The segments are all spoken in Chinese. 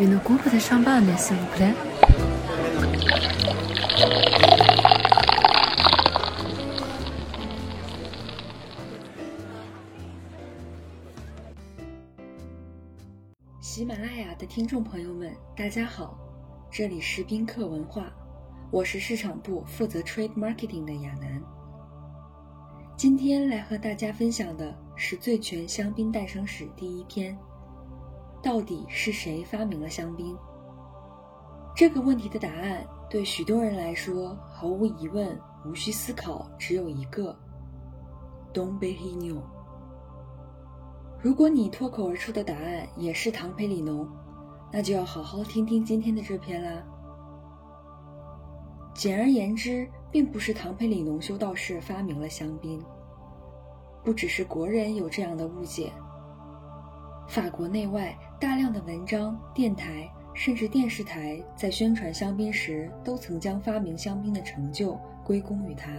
Une coupe de champagne, s'il vous plaît. 喜马拉雅的听众朋友们，大家好，这里是宾客文化，我是市场部负责 trade marketing 的亚楠。今天来和大家分享的是《醉泉香槟诞生史》第一篇。到底是谁发明了香槟？这个问题的答案对许多人来说毫无疑问，无需思考，只有一个：Dom Perignon。如果你脱口而出的答案也是唐培里农，那就要好好听听今天的这篇啦。简而言之，并不是唐培里农修道士发明了香槟，不只是国人有这样的误解。法国内外大量的文章、电台甚至电视台在宣传香槟时，都曾将发明香槟的成就归功于他。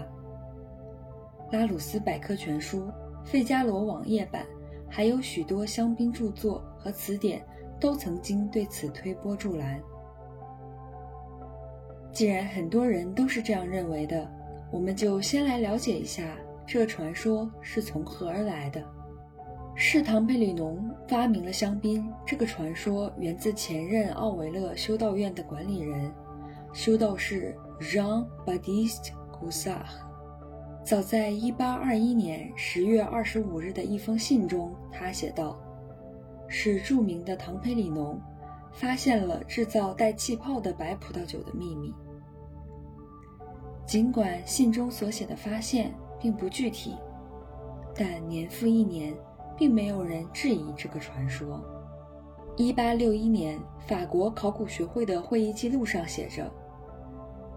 拉鲁斯百科全书、费加罗网页版，还有许多香槟著作和词典，都曾经对此推波助澜。既然很多人都是这样认为的，我们就先来了解一下这传说是从何而来的。是唐佩里农发明了香槟，这个传说源自前任奥维勒修道院的管理人，修道士 Jean Baptiste Goussard。早在1821年10月25日的一封信中，他写道：“是著名的唐佩里农发现了制造带气泡的白葡萄酒的秘密。”尽管信中所写的发现并不具体，但年复一年。并没有人质疑这个传说。一八六一年，法国考古学会的会议记录上写着，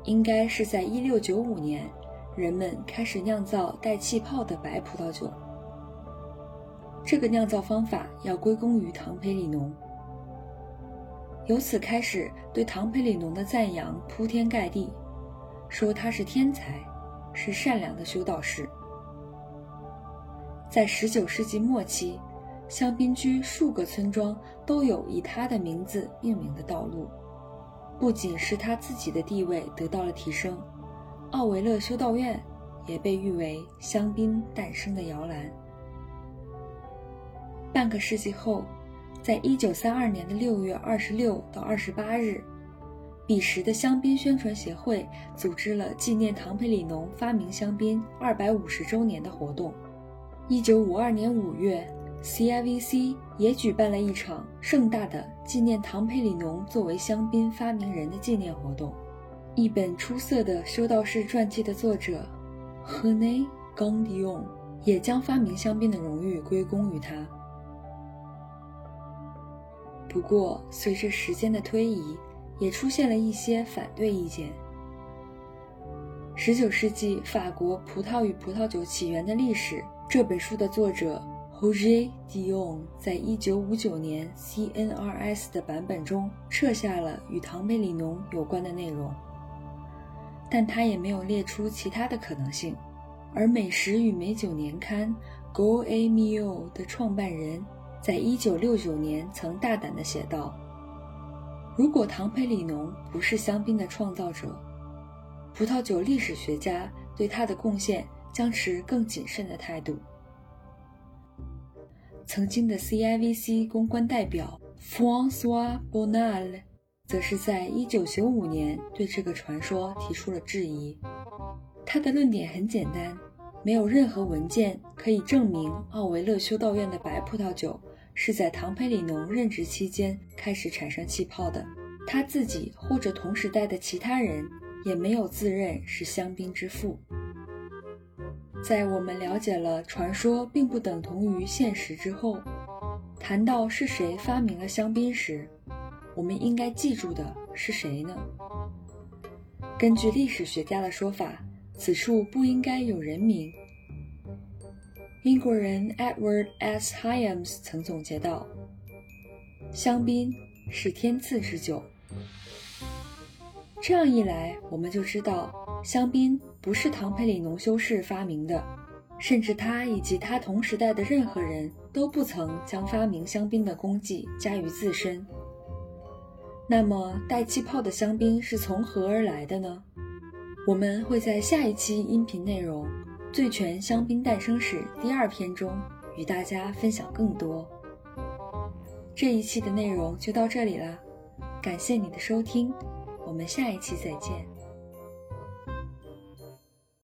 应该是在一六九五年，人们开始酿造带气泡的白葡萄酒。这个酿造方法要归功于唐培里农。由此开始，对唐培里农的赞扬铺天盖地，说他是天才，是善良的修道士。在19世纪末期，香槟区数个村庄都有以他的名字命名的道路。不仅是他自己的地位得到了提升，奥维勒修道院也被誉为香槟诞生的摇篮。半个世纪后，在1932年的6月26到28日，彼时的香槟宣传协会组织了纪念唐培里农发明香槟250周年的活动。一九五二年五月，CIVC 也举办了一场盛大的纪念唐佩里农作为香槟发明人的纪念活动。一本出色的修道士传记的作者 h e n e g a n d i o n 也将发明香槟的荣誉归功于他。不过，随着时间的推移，也出现了一些反对意见。十九世纪法国葡萄与葡萄酒起源的历史。这本书的作者 Hoje Dion 在一九五九年 CNRS 的版本中撤下了与唐培里农有关的内容，但他也没有列出其他的可能性。而《美食与美酒年刊》Go A Mio 的创办人在一九六九年曾大胆地写道：“如果唐培里农不是香槟的创造者，葡萄酒历史学家对他的贡献。”将持更谨慎的态度。曾经的 CIVC 公关代表 François Bonal 则是在1995年对这个传说提出了质疑。他的论点很简单：没有任何文件可以证明奥维勒修道院的白葡萄酒是在唐培里农任职期间开始产生气泡的。他自己或者同时代的其他人也没有自认是香槟之父。在我们了解了传说并不等同于现实之后，谈到是谁发明了香槟时，我们应该记住的是谁呢？根据历史学家的说法，此处不应该有人名。英国人 Edward S. Hyams 曾总结道：“香槟是天赐之酒。”这样一来，我们就知道香槟。不是唐培里农修士发明的，甚至他以及他同时代的任何人都不曾将发明香槟的功绩加于自身。那么带气泡的香槟是从何而来的呢？我们会在下一期音频内容《醉泉香槟诞生史》第二篇中与大家分享更多。这一期的内容就到这里啦，感谢你的收听，我们下一期再见。